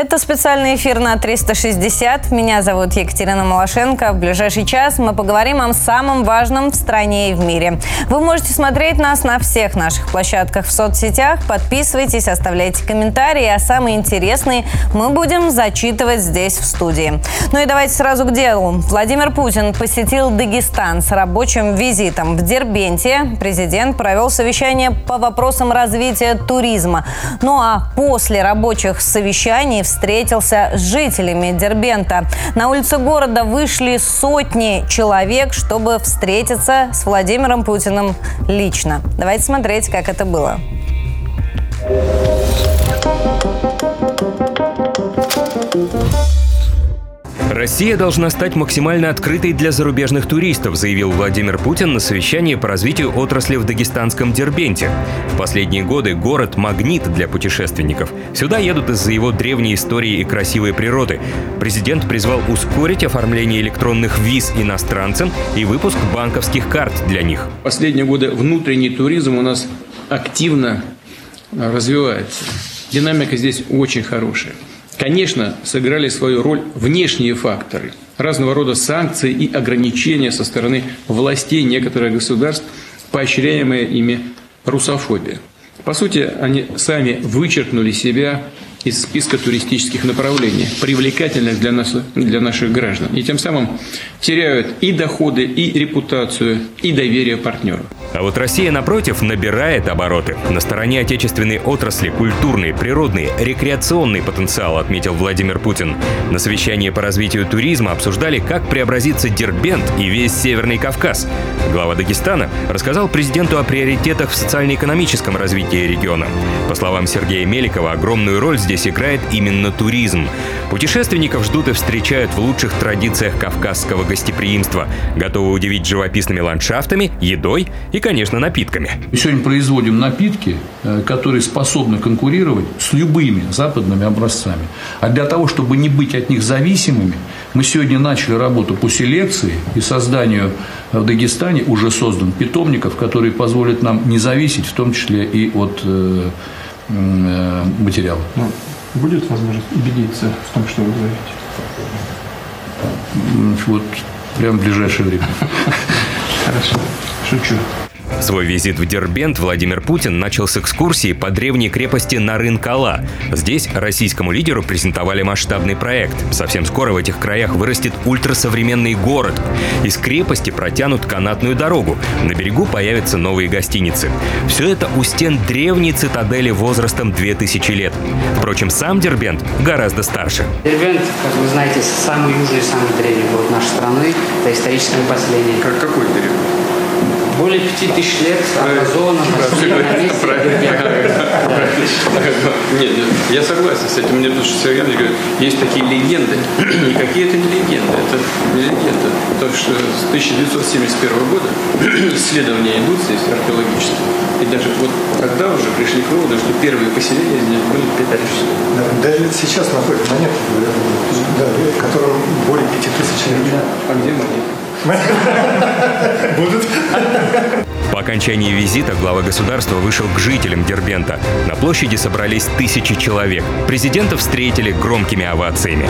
Это специальный эфир на 360. Меня зовут Екатерина Малашенко. В ближайший час мы поговорим о самом важном в стране и в мире. Вы можете смотреть нас на всех наших площадках в соцсетях. Подписывайтесь, оставляйте комментарии, а самые интересные мы будем зачитывать здесь в студии. Ну и давайте сразу к делу. Владимир Путин посетил Дагестан с рабочим визитом. В Дербенте президент провел совещание по вопросам развития туризма. Ну а после рабочих совещаний встретился с жителями Дербента. На улице города вышли сотни человек, чтобы встретиться с Владимиром Путиным лично. Давайте смотреть, как это было. Россия должна стать максимально открытой для зарубежных туристов, заявил Владимир Путин на совещании по развитию отрасли в дагестанском Дербенте. В последние годы город – магнит для путешественников. Сюда едут из-за его древней истории и красивой природы. Президент призвал ускорить оформление электронных виз иностранцам и выпуск банковских карт для них. Последние годы внутренний туризм у нас активно развивается. Динамика здесь очень хорошая. Конечно, сыграли свою роль внешние факторы, разного рода санкции и ограничения со стороны властей некоторых государств, поощряемая ими русофобия. По сути, они сами вычеркнули себя из списка туристических направлений, привлекательных для, нас, для наших граждан. И тем самым теряют и доходы, и репутацию, и доверие партнеров. А вот Россия, напротив, набирает обороты. На стороне отечественной отрасли культурный, природный, рекреационный потенциал, отметил Владимир Путин. На совещании по развитию туризма обсуждали, как преобразится Дербент и весь Северный Кавказ. Глава Дагестана рассказал президенту о приоритетах в социально-экономическом развитии региона. По словам Сергея Меликова, огромную роль здесь играет именно туризм. Путешественников ждут и встречают в лучших традициях кавказского гостеприимства, готовы удивить живописными ландшафтами, едой и, конечно, напитками. Мы сегодня производим напитки, э, которые способны конкурировать с любыми западными образцами. А для того, чтобы не быть от них зависимыми, мы сегодня начали работу по селекции и созданию в Дагестане уже создан питомников, которые позволят нам не зависеть, в том числе и от э, Э, материала. Ну, будет возможность убедиться в том, что вы говорите? Вот прямо в ближайшее время. Хорошо, шучу. Свой визит в Дербент Владимир Путин начал с экскурсии по древней крепости Нарын-Кала. Здесь российскому лидеру презентовали масштабный проект. Совсем скоро в этих краях вырастет ультрасовременный город. Из крепости протянут канатную дорогу. На берегу появятся новые гостиницы. Все это у стен древней цитадели возрастом 2000 лет. Впрочем, сам Дербент гораздо старше. Дербент, как вы знаете, самый южный, самый древний город нашей страны. Это историческое поселение. Как, какой период? Более пяти тысяч лет образовано Нет, я согласен с этим. Мне тут Сергей говорит, есть такие легенды. Никакие это не легенды, это не легенда. Так что с 1971 года исследования идут здесь археологические. И даже вот тогда уже пришли к выводу, что первые поселения здесь были петарические. Даже сейчас находят монеты, да, которым более пяти тысяч лет. А где монеты? Будут. По окончании визита глава государства вышел к жителям Дербента. На площади собрались тысячи человек. Президента встретили громкими овациями.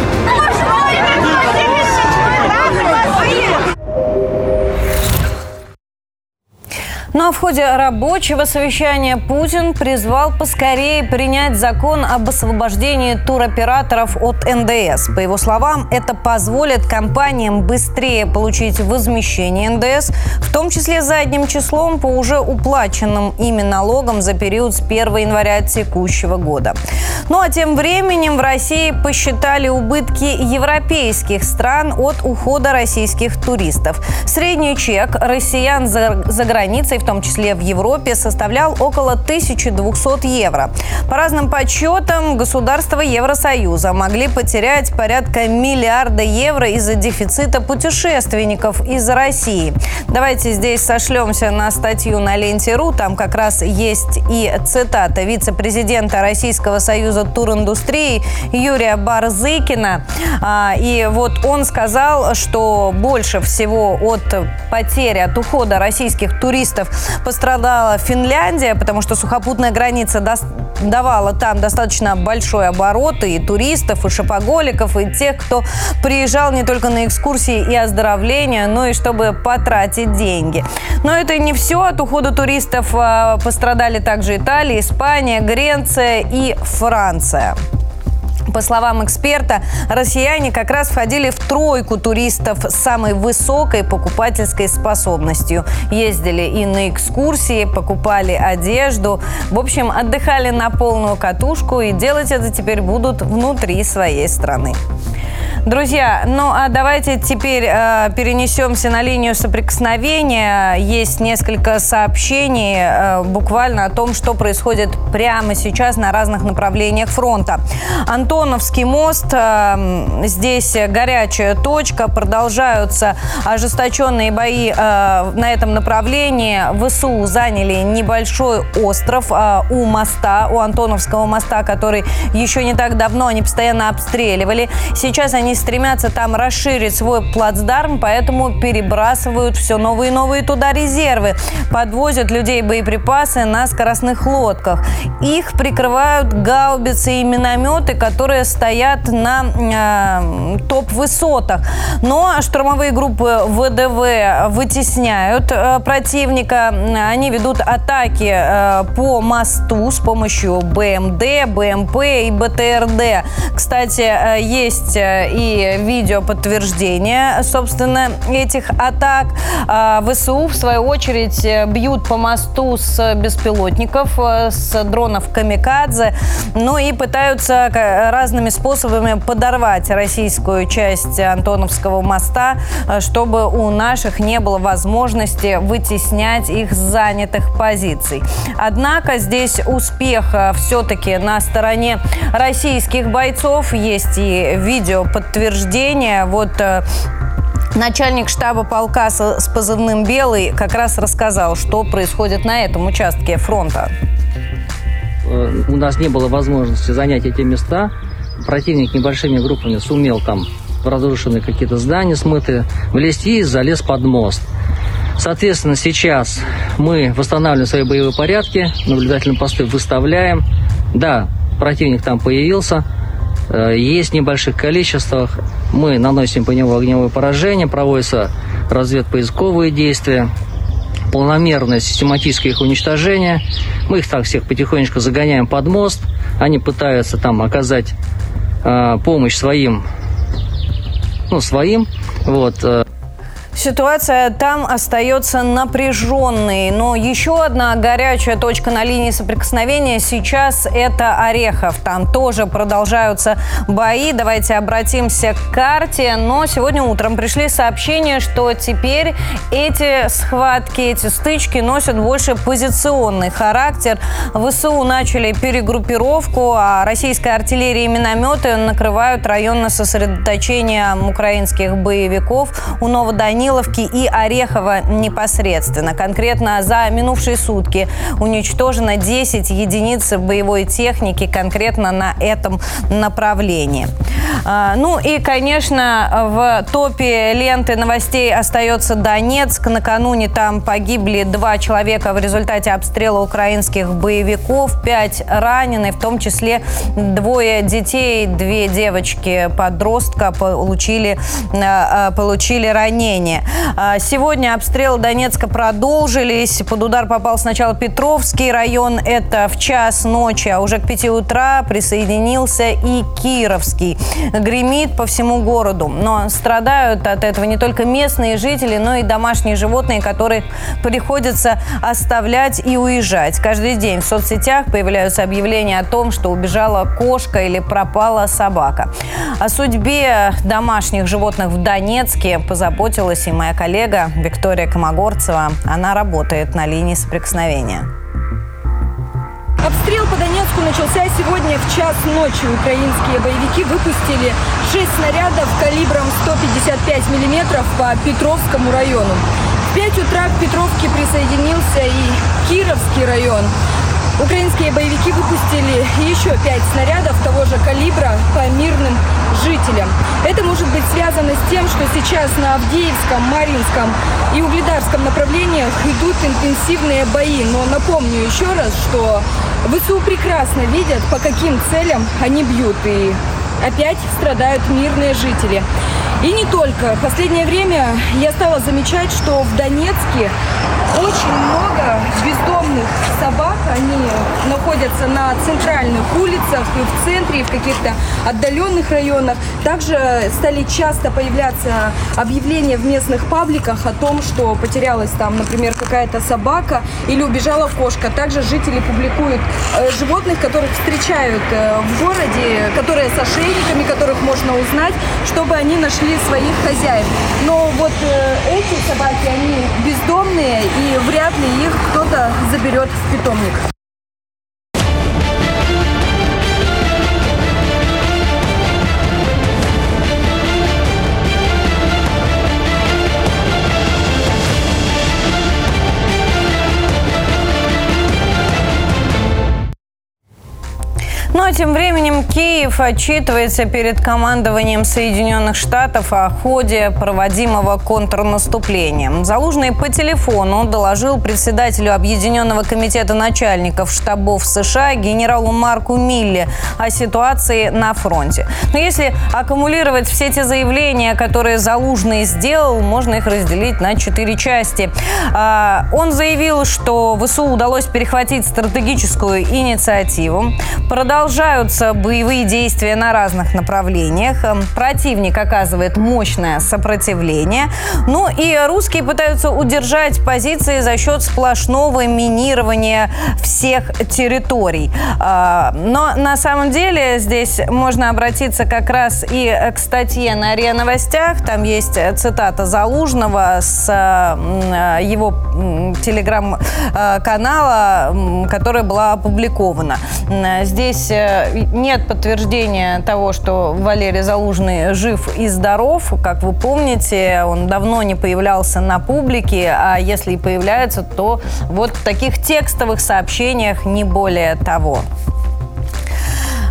Ну а в ходе рабочего совещания Путин призвал поскорее принять закон об освобождении туроператоров от НДС. По его словам, это позволит компаниям быстрее получить возмещение НДС, в том числе задним числом по уже уплаченным ими налогам за период с 1 января текущего года. Ну а тем временем в России посчитали убытки европейских стран от ухода российских туристов. Средний чек россиян за, за границей в том числе в Европе, составлял около 1200 евро. По разным подсчетам, государства Евросоюза могли потерять порядка миллиарда евро из-за дефицита путешественников из России. Давайте здесь сошлемся на статью на ленте.ру. Там как раз есть и цитата вице-президента Российского союза туриндустрии Юрия Барзыкина. А, и вот он сказал, что больше всего от потери, от ухода российских туристов Пострадала Финляндия, потому что сухопутная граница давала там достаточно большой оборот и туристов, и шопоголиков, и тех, кто приезжал не только на экскурсии и оздоровления, но и чтобы потратить деньги. Но это не все. От ухода туристов а, пострадали также Италия, Испания, Греция и Франция. По словам эксперта, россияне как раз входили в тройку туристов с самой высокой покупательской способностью. Ездили и на экскурсии, покупали одежду. В общем, отдыхали на полную катушку и делать это теперь будут внутри своей страны. Друзья, ну а давайте теперь э, перенесемся на линию соприкосновения. Есть несколько сообщений э, буквально о том, что происходит прямо сейчас на разных направлениях фронта. Антоновский мост, э, здесь горячая точка, продолжаются ожесточенные бои э, на этом направлении. ВСУ заняли небольшой остров э, у моста, у Антоновского моста, который еще не так давно они постоянно обстреливали. Сейчас они стремятся там расширить свой плацдарм, поэтому перебрасывают все новые и новые туда резервы. Подвозят людей боеприпасы на скоростных лодках. Их прикрывают гаубицы и минометы, которые стоят на э, топ-высотах. Но штурмовые группы ВДВ вытесняют э, противника. Они ведут атаки э, по мосту с помощью БМД, БМП и БТРД. Кстати, э, есть э, и видео подтверждения, собственно, этих атак. А, ВСУ, в свою очередь, бьют по мосту с беспилотников, э, с дронов «Камикадзе», ну и пытаются разными способами подорвать российскую часть Антоновского моста, э, чтобы у наших не было возможности вытеснять их с занятых позиций. Однако здесь успех э, все-таки на стороне российских бойцов. Есть и видео подтверждение. Вот э, Начальник штаба полка с позывным «Белый» как раз рассказал, что происходит на этом участке фронта. Э, у нас не было возможности занять эти места. Противник небольшими группами сумел там в разрушенные какие-то здания смытые влезть и залез под мост. Соответственно, сейчас мы восстанавливаем свои боевые порядки, наблюдательные посты выставляем. Да, противник там появился – Э, есть в небольших количествах. Мы наносим по нему огневое поражение, проводятся разведпоисковые действия, полномерное систематическое их уничтожение. Мы их так всех потихонечку загоняем под мост. Они пытаются там оказать э, помощь своим, ну, своим. Вот. Э. Ситуация там остается напряженной. Но еще одна горячая точка на линии соприкосновения сейчас это Орехов. Там тоже продолжаются бои. Давайте обратимся к карте. Но сегодня утром пришли сообщения, что теперь эти схватки, эти стычки носят больше позиционный характер. ВСУ начали перегруппировку, а российская артиллерия и минометы накрывают район сосредоточения украинских боевиков у Новоданила Даниловки и Орехова непосредственно. Конкретно за минувшие сутки уничтожено 10 единиц боевой техники конкретно на этом направлении. А, ну и, конечно, в топе ленты новостей остается Донецк. Накануне там погибли два человека в результате обстрела украинских боевиков. Пять ранены, в том числе двое детей, две девочки-подростка получили, а, а, получили ранения. А, сегодня обстрелы Донецка продолжились. Под удар попал сначала Петровский район. Это в час ночи, а уже к 5 утра присоединился и Кировский. Гремит по всему городу. Но страдают от этого не только местные жители, но и домашние животные, которые приходится оставлять и уезжать. Каждый день в соцсетях появляются объявления о том, что убежала кошка или пропала собака. О судьбе домашних животных в Донецке позаботилась и моя коллега Виктория Комогорцева. Она работает на линии соприкосновения. Обстрел по Донецку начался сегодня в час ночи. Украинские боевики выпустили 6 снарядов калибром 155 миллиметров по Петровскому району. В 5 утра к Петровке присоединился и Кировский район. Украинские боевики выпустили еще пять снарядов того же калибра по мирным жителям. Это может быть связано с тем, что сейчас на Авдеевском, Маринском и Угледарском направлениях идут интенсивные бои. Но напомню еще раз, что ВСУ прекрасно видят, по каким целям они бьют. И опять страдают мирные жители. И не только. В последнее время я стала замечать, что в Донецке очень много бездомных собак. Они находятся на центральных улицах и в центре, и в каких-то отдаленных районах. Также стали часто появляться объявления в местных пабликах о том, что потерялась там, например, какая-то собака или убежала кошка. Также жители публикуют э, животных, которых встречают э, в городе, которые с ошейниками, которых можно узнать, чтобы они нашли своих хозяев. Но вот э, эти собаки, они бездомные и вряд ли их кто-то заберет в питомник. Ну а тем временем Киев отчитывается перед командованием Соединенных Штатов о ходе проводимого контрнаступления. Залужный по телефону доложил председателю Объединенного комитета начальников штабов США генералу Марку Милле о ситуации на фронте. Но если аккумулировать все те заявления, которые Залужный сделал, можно их разделить на четыре части. А, он заявил, что ВСУ удалось перехватить стратегическую инициативу, продолжать Продолжаются боевые действия на разных направлениях. Эм, противник оказывает мощное сопротивление. Ну и русские пытаются удержать позиции за счет сплошного минирования всех территорий. А, но на самом деле здесь можно обратиться как раз и к статье на РИА Новостях. Там есть цитата Залужного с э, его телеграм-канала, которая была опубликована. Здесь нет подтверждения того, что Валерий Залужный жив и здоров. Как вы помните, он давно не появлялся на публике, а если и появляется, то вот в таких текстовых сообщениях не более того.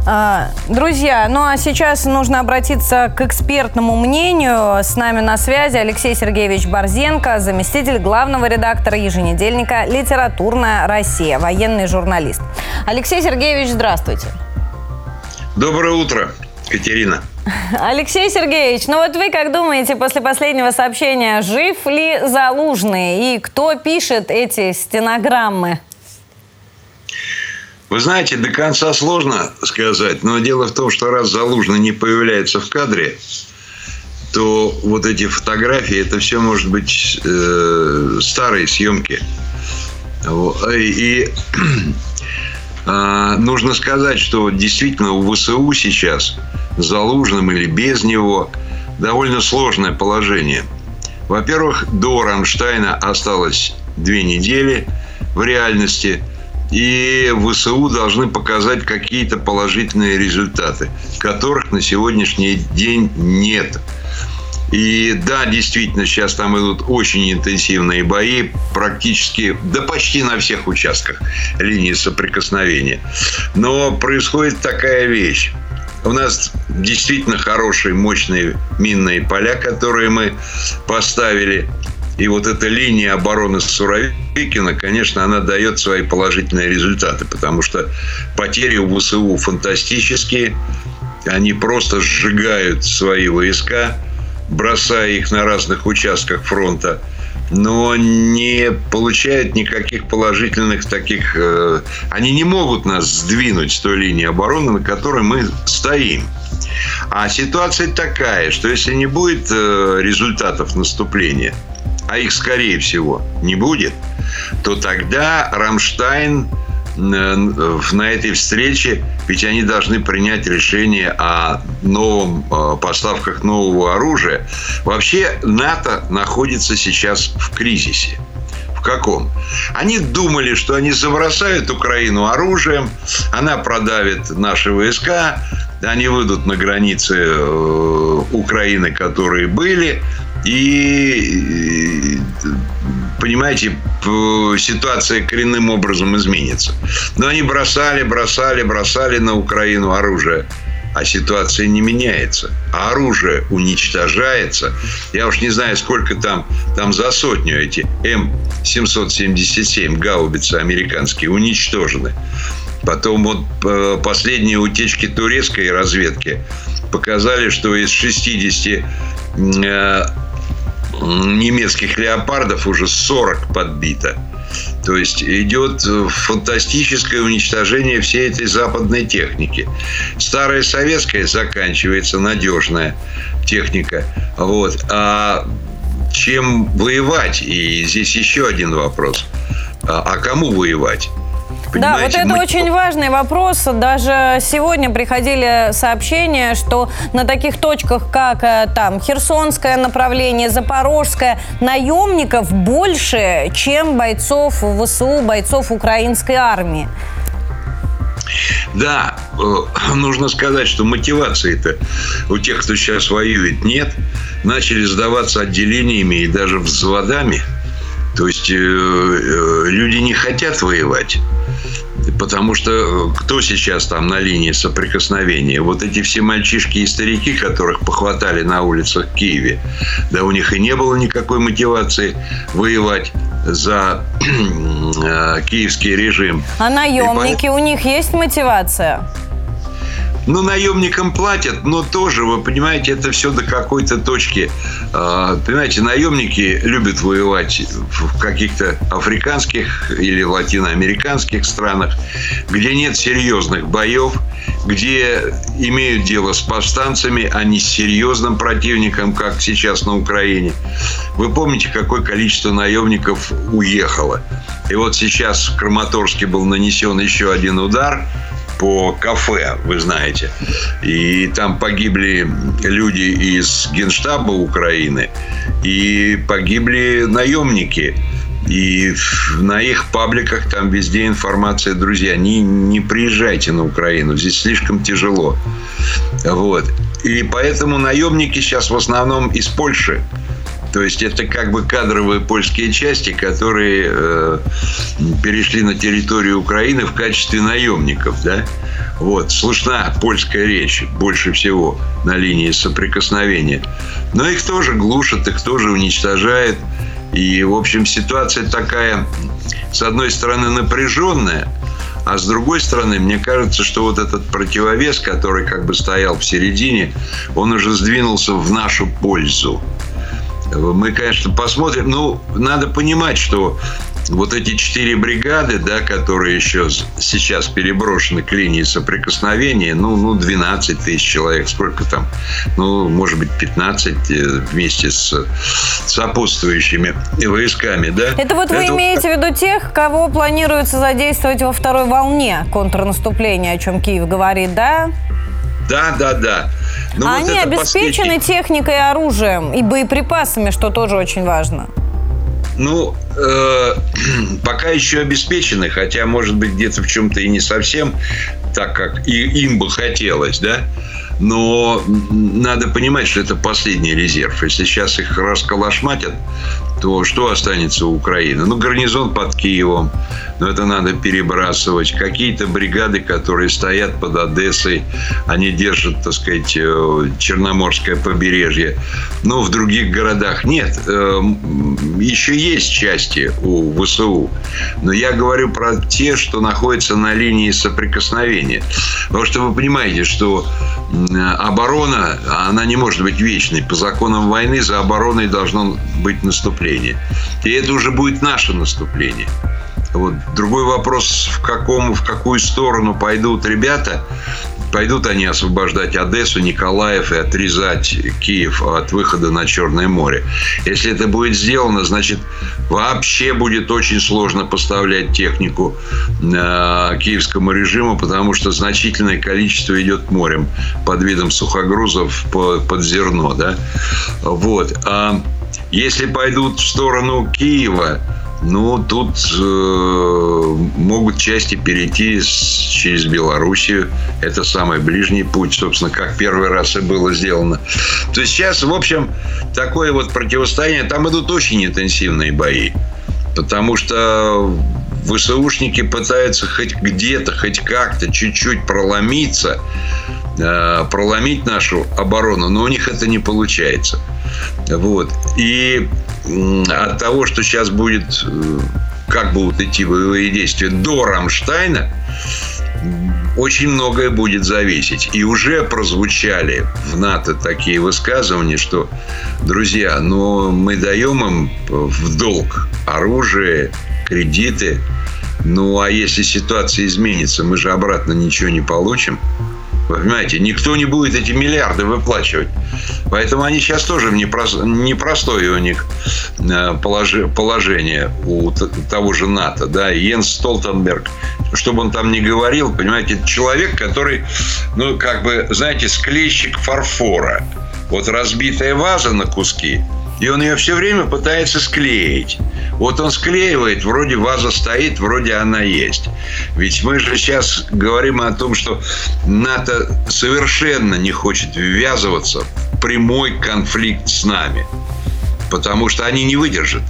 А, друзья, ну а сейчас нужно обратиться к экспертному мнению. С нами на связи Алексей Сергеевич Борзенко, заместитель главного редактора еженедельника «Литературная Россия», военный журналист. Алексей Сергеевич, здравствуйте. Доброе утро, Катерина. Алексей Сергеевич, ну вот вы как думаете после последнего сообщения, жив ли Залужный и кто пишет эти стенограммы? Вы знаете, до конца сложно сказать, но дело в том, что раз Залужный не появляется в кадре, то вот эти фотографии, это все может быть э, старые съемки. И э, нужно сказать, что действительно у ВСУ сейчас, Залужным или без него, довольно сложное положение. Во-первых, до Рамштайна осталось две недели в реальности – и ВСУ должны показать какие-то положительные результаты, которых на сегодняшний день нет. И да, действительно, сейчас там идут очень интенсивные бои, практически, да почти на всех участках линии соприкосновения. Но происходит такая вещь. У нас действительно хорошие, мощные минные поля, которые мы поставили. И вот эта линия обороны Суровикина, конечно, она дает свои положительные результаты, потому что потери у ВСУ фантастические. Они просто сжигают свои войска, бросая их на разных участках фронта но не получают никаких положительных таких... Э, они не могут нас сдвинуть с той линии обороны, на которой мы стоим. А ситуация такая, что если не будет э, результатов наступления, а их, скорее всего, не будет, то тогда Рамштайн э, на этой встрече, ведь они должны принять решение о новом э, поставках нового оружия. Вообще НАТО находится сейчас в кризисе. В каком? Они думали, что они забросают Украину оружием, она продавит наши войска, они выйдут на границы э, Украины, которые были, и понимаете, ситуация коренным образом изменится. Но они бросали, бросали, бросали на Украину оружие а ситуация не меняется. А оружие уничтожается. Я уж не знаю, сколько там, там за сотню эти М777 гаубицы американские уничтожены. Потом вот э, последние утечки турецкой разведки показали, что из 60 э, немецких леопардов уже 40 подбито. То есть идет фантастическое уничтожение всей этой западной техники. Старая советская заканчивается, надежная техника. Вот. А чем воевать? И здесь еще один вопрос. А, а кому воевать? Да, вот это мы... очень важный вопрос. Даже сегодня приходили сообщения, что на таких точках, как э, там Херсонское направление, Запорожское, наемников больше, чем бойцов ВСУ, бойцов украинской армии. Да, э, нужно сказать, что мотивации-то у тех, кто сейчас воюет, нет. Начали сдаваться отделениями и даже взводами. То есть э, люди не хотят воевать. Потому что э, кто сейчас там на линии соприкосновения? Вот эти все мальчишки и старики, которых похватали на улицах Киеве, да у них и не было никакой мотивации воевать за э, киевский режим. А наемники, по... у них есть мотивация? Ну, наемникам платят, но тоже, вы понимаете, это все до какой-то точки. А, понимаете, наемники любят воевать в каких-то африканских или латиноамериканских странах, где нет серьезных боев, где имеют дело с повстанцами, а не с серьезным противником, как сейчас на Украине. Вы помните, какое количество наемников уехало? И вот сейчас в Краматорске был нанесен еще один удар – по кафе, вы знаете. И там погибли люди из Генштаба Украины, и погибли наемники. И на их пабликах там везде информация, друзья, не, не приезжайте на Украину, здесь слишком тяжело. Вот. И поэтому наемники сейчас в основном из Польши. То есть это как бы кадровые польские части, которые э, перешли на территорию Украины в качестве наемников, да. Вот, слышна польская речь больше всего на линии соприкосновения. Но их тоже глушат, их тоже уничтожают. И, в общем, ситуация такая, с одной стороны, напряженная, а с другой стороны, мне кажется, что вот этот противовес, который как бы стоял в середине, он уже сдвинулся в нашу пользу. Мы, конечно, посмотрим. Ну, надо понимать, что вот эти четыре бригады, да, которые еще сейчас переброшены к линии соприкосновения, ну, ну 12 тысяч человек, сколько там, ну, может быть, 15 э, вместе с сопутствующими войсками, да. Это вот вы Это... имеете в виду тех, кого планируется задействовать во второй волне контрнаступления, о чем Киев говорит, да? Да, да, да. Но а вот они обеспечены последний... техникой и оружием и боеприпасами, что тоже очень важно. Ну, э, пока еще обеспечены, хотя, может быть, где-то в чем-то и не совсем так, как и им бы хотелось, да. Но надо понимать, что это последний резерв. Если сейчас их расколошматят, то что останется у Украины? Ну, гарнизон под Киевом, но это надо перебрасывать. Какие-то бригады, которые стоят под Одессой, они держат, так сказать, э, Черноморское побережье. Но в других городах нет. Э, еще есть части у ВСУ. Но я говорю про те, что находятся на линии соприкосновения. Потому что вы понимаете, что оборона, она не может быть вечной. По законам войны за обороной должно быть наступление. И это уже будет наше наступление. Вот. Другой вопрос, в, каком, в какую сторону пойдут ребята. Пойдут они освобождать Одессу, Николаев и отрезать Киев от выхода на Черное море. Если это будет сделано, значит, вообще будет очень сложно поставлять технику э, киевскому режиму, потому что значительное количество идет морем под видом сухогрузов под зерно. Да? Вот. А если пойдут в сторону Киева, ну, тут э, могут части перейти с, через Белоруссию. Это самый ближний путь, собственно, как первый раз и было сделано. То есть сейчас, в общем, такое вот противостояние. Там идут очень интенсивные бои. Потому что ВСУшники пытаются хоть где-то, хоть как-то чуть-чуть проломиться, проломить нашу оборону, но у них это не получается. Вот. И от того, что сейчас будет, э, как будут идти боевые действия до Рамштайна, очень многое будет зависеть. И уже прозвучали в НАТО такие высказывания, что, друзья, ну мы даем им в долг оружие, кредиты. Ну а если ситуация изменится, мы же обратно ничего не получим. Понимаете, никто не будет эти миллиарды выплачивать. Поэтому они сейчас тоже в непростое у них э, положение у того же НАТО. Да? Йенс Столтенберг, чтобы он там не говорил, понимаете, человек, который, ну, как бы, знаете, склейщик фарфора. Вот разбитая ваза на куски – и он ее все время пытается склеить. Вот он склеивает, вроде ваза стоит, вроде она есть. Ведь мы же сейчас говорим о том, что НАТО совершенно не хочет ввязываться в прямой конфликт с нами. Потому что они не выдержат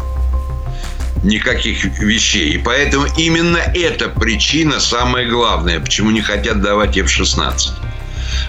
никаких вещей. И поэтому именно эта причина самая главная, почему не хотят давать F-16.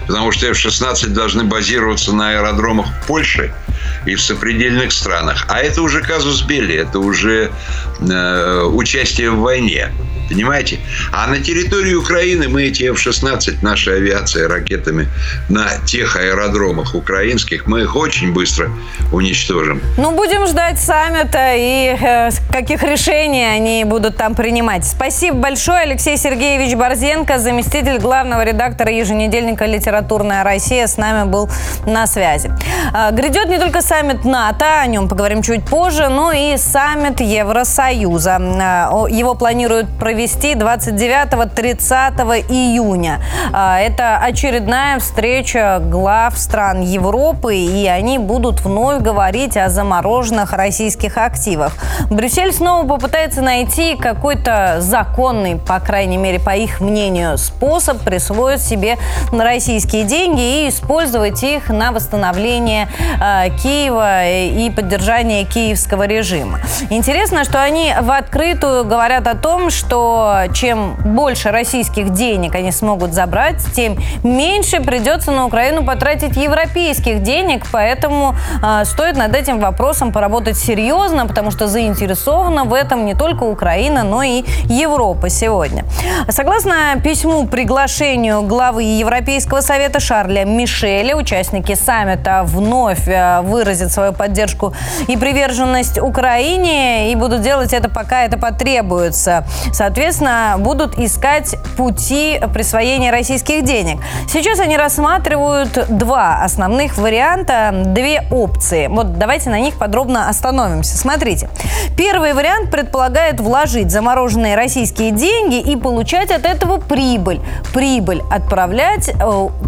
Потому что F-16 должны базироваться на аэродромах Польши – и в сопредельных странах. А это уже казус Белли, это уже э, участие в войне. Понимаете? А на территории Украины мы эти F-16, наша авиация ракетами на тех аэродромах украинских, мы их очень быстро уничтожим. Ну, будем ждать саммита и э, каких решений они будут там принимать. Спасибо большое, Алексей Сергеевич Борзенко, заместитель главного редактора еженедельника «Литературная Россия» с нами был на связи. Э, грядет не только саммит НАТО, о нем поговорим чуть позже, но и саммит Евросоюза. Э, его планируют провести провести 29-30 июня. А, это очередная встреча глав стран Европы, и они будут вновь говорить о замороженных российских активах. Брюссель снова попытается найти какой-то законный, по крайней мере, по их мнению, способ присвоить себе российские деньги и использовать их на восстановление э, Киева и поддержание киевского режима. Интересно, что они в открытую говорят о том, что чем больше российских денег они смогут забрать, тем меньше придется на Украину потратить европейских денег. Поэтому э, стоит над этим вопросом поработать серьезно, потому что заинтересована в этом не только Украина, но и Европа сегодня. Согласно письму приглашению главы Европейского совета Шарля Мишеля, участники саммита вновь э, выразят свою поддержку и приверженность Украине и будут делать это, пока это потребуется. Соответственно, соответственно, будут искать пути присвоения российских денег. Сейчас они рассматривают два основных варианта, две опции. Вот давайте на них подробно остановимся. Смотрите. Первый вариант предполагает вложить замороженные российские деньги и получать от этого прибыль. Прибыль отправлять э,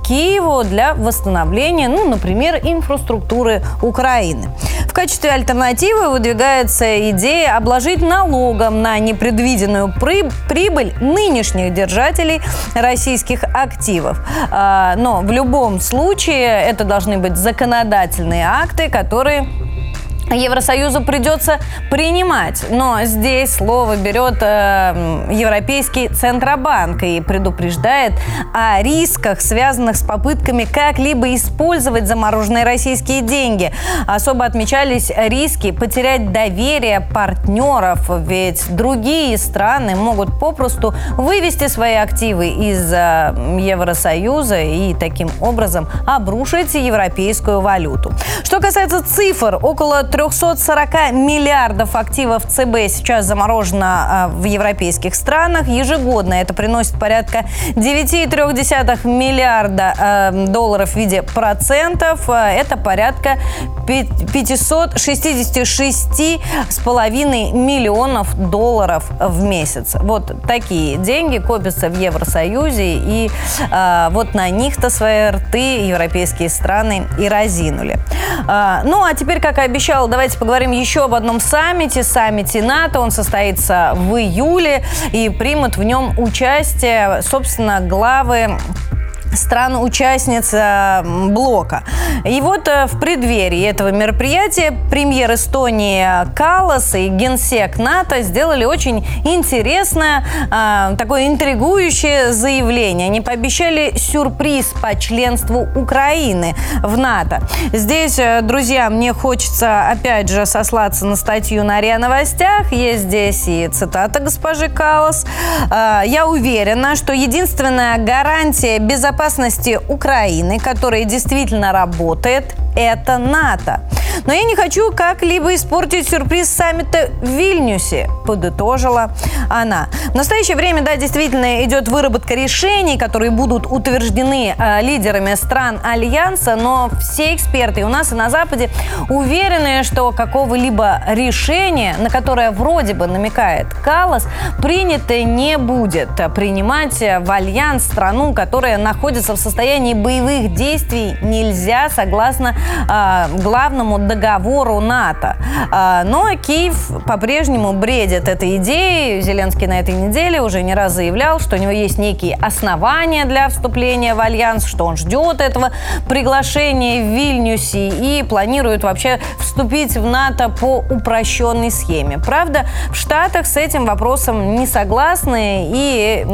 Киеву для восстановления, ну, например, инфраструктуры Украины. В качестве альтернативы выдвигается идея обложить налогом на непредвиденную прибыль нынешних держателей российских активов. А, но в любом случае это должны быть законодательные акты, которые Евросоюзу придется принимать. Но здесь слово берет э, Европейский Центробанк и предупреждает о рисках, связанных с попытками как-либо использовать замороженные российские деньги. Особо отмечались риски потерять доверие партнеров, ведь другие страны могут попросту вывести свои активы из э, Евросоюза и таким образом обрушить европейскую валюту. Что касается цифр, около 3 340 миллиардов активов ЦБ сейчас заморожено а, в европейских странах. Ежегодно это приносит порядка 9,3 миллиарда а, долларов в виде процентов. А, это порядка 566,5 миллионов долларов в месяц. Вот такие деньги копятся в Евросоюзе, и э, вот на них-то свои рты европейские страны и разинули. Э, ну, а теперь, как и обещала, давайте поговорим еще об одном саммите, саммите НАТО. Он состоится в июле, и примут в нем участие, собственно, главы стран-участниц блока. И вот э, в преддверии этого мероприятия премьер Эстонии Калас и генсек НАТО сделали очень интересное, э, такое интригующее заявление. Они пообещали сюрприз по членству Украины в НАТО. Здесь, э, друзья, мне хочется опять же сослаться на статью на РИА Новостях. Есть здесь и цитата госпожи Калас. Я уверена, что единственная гарантия безопасности Украины, которая действительно работает, это НАТО. Но я не хочу как-либо испортить сюрприз саммита в Вильнюсе, подытожила она. В настоящее время, да, действительно идет выработка решений, которые будут утверждены э, лидерами стран Альянса, но все эксперты у нас и на Западе уверены, что какого-либо решения, на которое вроде бы намекает Калас, принято не будет. Принимать в Альянс страну, которая находится в состоянии боевых действий, нельзя, согласно э, главному договору НАТО. Э, но Киев по-прежнему бредит этой идеей. Зеленский на этой неделе уже не раз заявлял, что у него есть некие основания для вступления в Альянс, что он ждет этого приглашения в Вильнюсе и планирует вообще вступить в НАТО по упрощенной схеме. Правда, в Штатах с этим вопросом не согласны и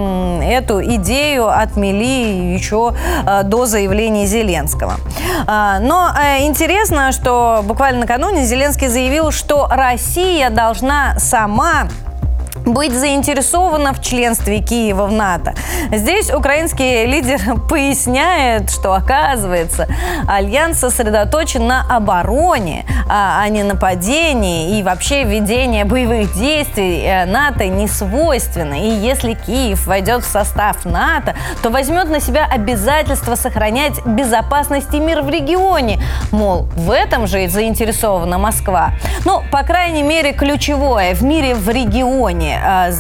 эту идею отмели еще э, до заявления Зеленского. А, но э, интересно, что буквально накануне Зеленский заявил, что Россия должна сама быть заинтересована в членстве Киева в НАТО. Здесь украинский лидер поясняет, что оказывается альянс сосредоточен на обороне, а, а не нападении и вообще ведение боевых действий э, НАТО не свойственно. И если Киев войдет в состав НАТО, то возьмет на себя обязательство сохранять безопасность и мир в регионе. Мол, в этом же и заинтересована Москва. Ну, по крайней мере, ключевое в мире в регионе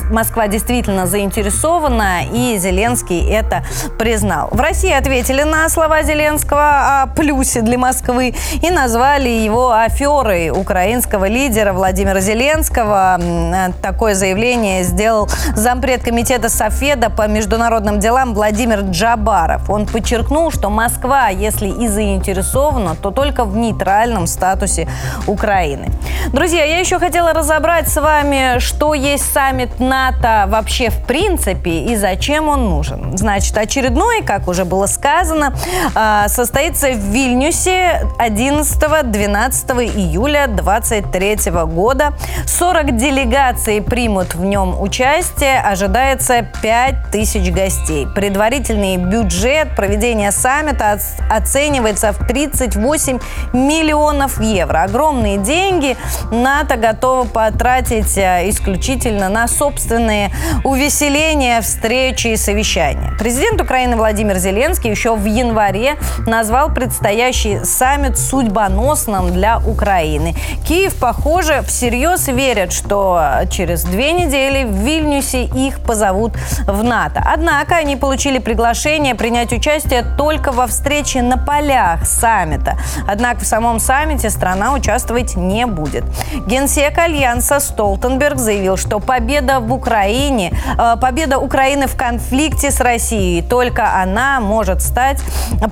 Москва действительно заинтересована, и Зеленский это признал. В России ответили на слова Зеленского о плюсе для Москвы и назвали его аферой украинского лидера Владимира Зеленского. Э, такое заявление сделал зампред комитета Софеда по международным делам Владимир Джабаров. Он подчеркнул, что Москва, если и заинтересована, то только в нейтральном статусе Украины. Друзья, я еще хотела разобрать с вами, что есть сами саммит НАТО вообще в принципе и зачем он нужен? Значит, очередной, как уже было сказано, а, состоится в Вильнюсе 11-12 июля 2023 года. 40 делегаций примут в нем участие. Ожидается 5000 гостей. Предварительный бюджет проведения саммита оценивается в 38 миллионов евро. Огромные деньги НАТО готово потратить а, исключительно на собственные увеселения, встречи и совещания. Президент Украины Владимир Зеленский еще в январе назвал предстоящий саммит судьбоносным для Украины. Киев, похоже, всерьез верит, что через две недели в Вильнюсе их позовут в НАТО. Однако они получили приглашение принять участие только во встрече на полях саммита. Однако в самом саммите страна участвовать не будет. Генсек Альянса Столтенберг заявил, что победа победа в Украине, э, победа Украины в конфликте с Россией. Только она может стать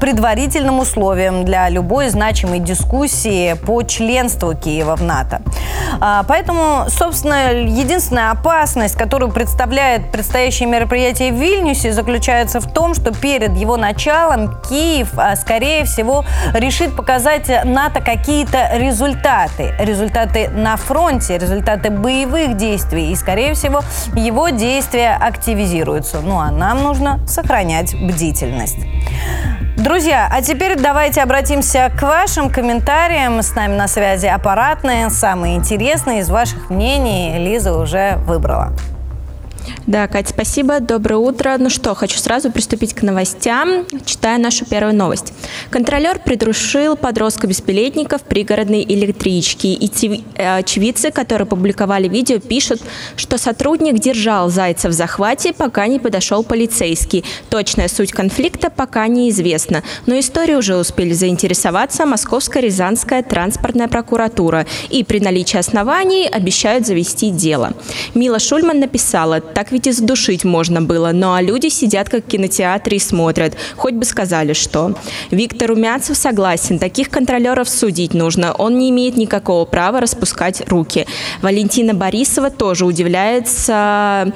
предварительным условием для любой значимой дискуссии по членству Киева в НАТО. А, поэтому, собственно, единственная опасность, которую представляет предстоящее мероприятие в Вильнюсе, заключается в том, что перед его началом Киев, а, скорее всего, решит показать НАТО какие-то результаты. Результаты на фронте, результаты боевых действий. И, скорее всего, его действия активизируются. Ну а нам нужно сохранять бдительность. Друзья, а теперь давайте обратимся к вашим комментариям. С нами на связи аппаратные. Самые интересные из ваших мнений Лиза уже выбрала. Да, Катя, спасибо. Доброе утро. Ну что, хочу сразу приступить к новостям. Читаю нашу первую новость. Контролер придушил подростка-беспилетника в пригородной электричке. И э, очевидцы, которые публиковали видео, пишут, что сотрудник держал зайца в захвате, пока не подошел полицейский. Точная суть конфликта пока неизвестна. Но историю уже успели заинтересоваться Московская Рязанская транспортная прокуратура. И при наличии оснований обещают завести дело. Мила Шульман написала, так ведь и задушить можно было. Ну а люди сидят как в кинотеатре и смотрят. Хоть бы сказали, что. Виктор Умянцев согласен. Таких контролеров судить нужно. Он не имеет никакого права распускать руки. Валентина Борисова тоже удивляется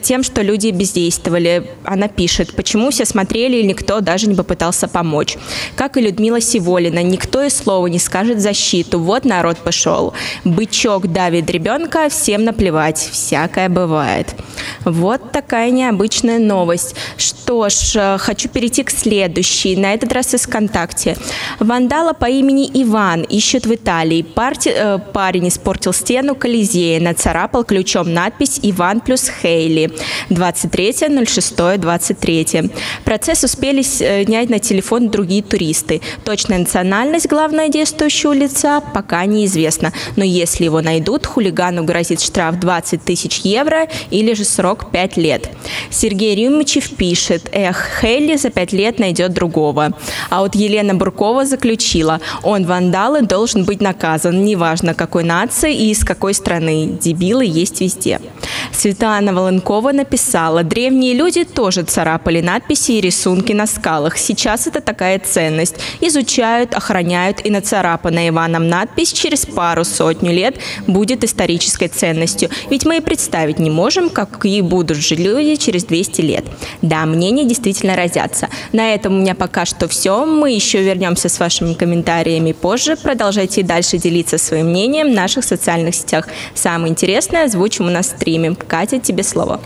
тем, что люди бездействовали. Она пишет, почему все смотрели и никто даже не попытался помочь. Как и Людмила Сиволина, никто и слова не скажет защиту. Вот народ пошел. Бычок давит ребенка, всем наплевать. Всякое бывает. Вот такая необычная новость. Что ж, э, хочу перейти к следующей. На этот раз из ВКонтакте. Вандала по имени Иван ищет в Италии. Парти, э, парень испортил стену Колизея, нацарапал ключом надпись «Иван плюс Хейли». 23.06.23. Процесс успели снять на телефон другие туристы. Точная национальность главного действующего лица пока неизвестна. Но если его найдут, хулигану грозит штраф 20 тысяч евро или же срок 5 лет. Сергей Рюмичев пишет, эх, Хейли за 5 лет найдет другого. А вот Елена Буркова заключила, он вандал и должен быть наказан, неважно какой нации и из какой страны. Дебилы есть везде. Светлана Волынкова написала, древние люди тоже царапали надписи и рисунки на скалах. Сейчас это такая ценность. Изучают, охраняют и нацарапанная Иваном надпись через пару сотню лет будет исторической ценностью. Ведь мы и представить не можем, какие будут жить люди через 200 лет. Да, мнения действительно разятся. На этом у меня пока что все. Мы еще вернемся с вашими комментариями позже. Продолжайте дальше делиться своим мнением в наших социальных сетях. Самое интересное озвучим у нас в стриме. Катя, тебе слово.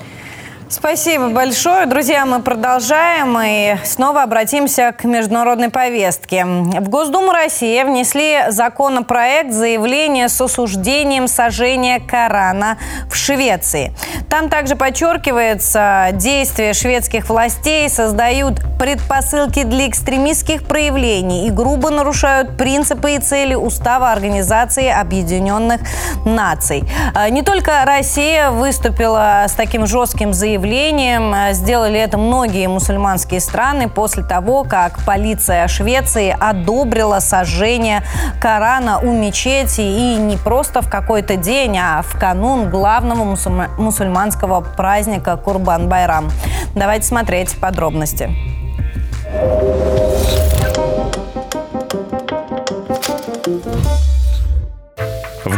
Спасибо большое. Друзья, мы продолжаем и снова обратимся к международной повестке. В Госдуму России внесли законопроект заявление с осуждением сожжения Корана в Швеции. Там также подчеркивается, действия шведских властей создают предпосылки для экстремистских проявлений и грубо нарушают принципы и цели Устава Организации Объединенных Наций. Не только Россия выступила с таким жестким заявлением, заявлением. Э, сделали это многие мусульманские страны после того, как полиция Швеции одобрила сожжение Корана у мечети и не просто в какой-то день, а в канун главного мусульманского праздника Курбан-Байрам. Давайте смотреть подробности.